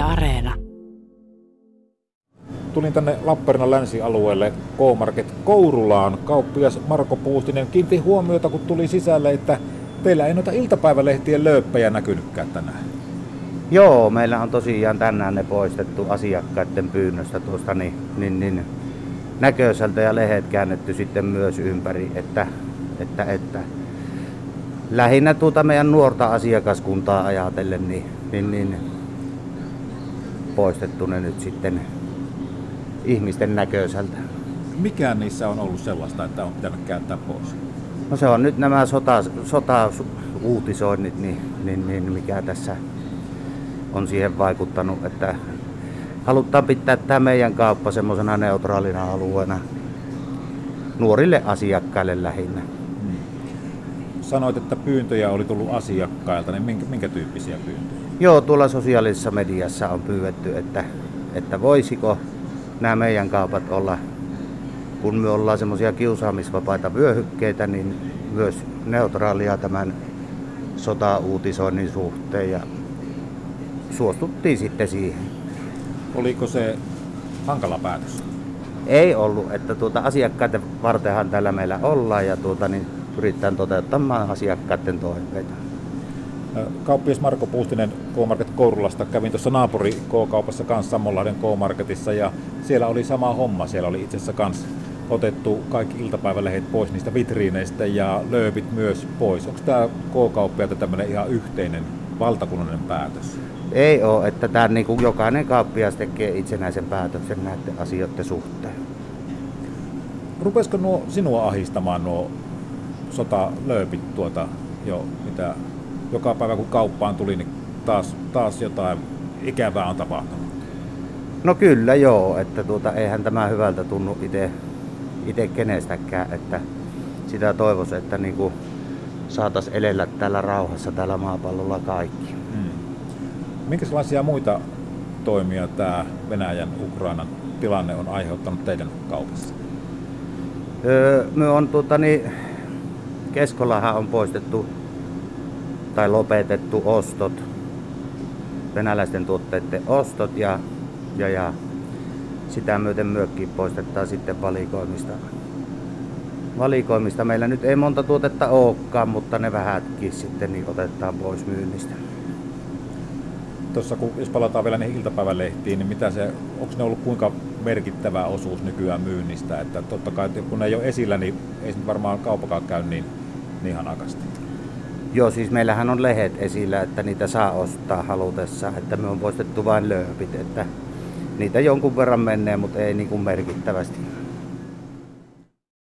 Yle Areena. Tulin tänne Lappeenrannan länsialueelle K-Market Kourulaan. Kauppias Marko Puustinen kiinnitti huomiota, kun tuli sisälle, että teillä ei noita iltapäivälehtien lööppejä näkynytkään tänään. Joo, meillä on tosiaan tänään ne poistettu asiakkaiden pyynnöstä tuosta niin, niin, niin näköiseltä ja lehet käännetty sitten myös ympäri, että, että, että lähinnä tuota meidän nuorta asiakaskuntaa ajatellen, niin, niin, niin poistettu ne nyt sitten ihmisten näköiseltä. Mikä niissä on ollut sellaista, että on pitänyt kääntää pois? No se on nyt nämä sota, sota-uutisoinnit, niin, niin, niin mikä tässä on siihen vaikuttanut, että halutaan pitää tämä meidän kauppa semmoisena neutraalina alueena nuorille asiakkaille lähinnä. Hmm. Sanoit, että pyyntöjä oli tullut asiakkailta, niin minkä, minkä tyyppisiä pyyntöjä? Joo, tuolla sosiaalisessa mediassa on pyydetty, että, että voisiko nämä meidän kaupat olla, kun me ollaan semmoisia kiusaamisvapaita vyöhykkeitä, niin myös neutraalia tämän sota-uutisoinnin suhteen ja suostuttiin sitten siihen. Oliko se hankala päätös? Ei ollut, että tuota asiakkaiden vartenhan täällä meillä ollaan ja tuota, niin pyritään toteuttamaan asiakkaiden toiveita. Kauppias Marko Puustinen K-Market Kourulasta kävin tuossa naapuri K-kaupassa kanssa Sammonlahden K-Marketissa ja siellä oli sama homma. Siellä oli itse asiassa kanssa otettu kaikki iltapäivälehdet pois niistä vitriineistä ja lööpit myös pois. Onko tämä K-kauppialta tämmöinen ihan yhteinen valtakunnallinen päätös? Ei ole, että tämä niin kuin jokainen kauppias tekee itsenäisen päätöksen näiden asioiden suhteen. Rupesiko nuo sinua ahistamaan nuo sotalööpit tuota jo, mitä joka päivä kun kauppaan tuli, niin taas, taas jotain ikävää on tapahtunut? No kyllä joo, että tuota, eihän tämä hyvältä tunnu itse kenestäkään, että sitä toivoisi, että niin kuin saataisiin elellä täällä rauhassa tällä maapallolla kaikki. Hmm. Minkälaisia muita toimia tämä Venäjän Ukrainan tilanne on aiheuttanut teidän kaupassa? Öö, me on tuota, niin, Keskolahan on poistettu tai lopetettu ostot, venäläisten tuotteiden ostot ja, ja, ja sitä myöten myöskin poistetaan sitten valikoimista. valikoimista. Meillä nyt ei monta tuotetta olekaan, mutta ne vähätkin sitten niin otetaan pois myynnistä. Tuossa kun jos palataan vielä niihin iltapäivälehtiin, niin mitä se, onko ne ollut kuinka merkittävä osuus nykyään myynnistä? Että totta kai kun ne ei ole esillä, niin ei varmaan kaupakaan käy niin, niin hanakasti. Joo, siis meillähän on lehet esillä, että niitä saa ostaa halutessa, että me on poistettu vain lööpit, että niitä jonkun verran menee, mutta ei niin kuin merkittävästi.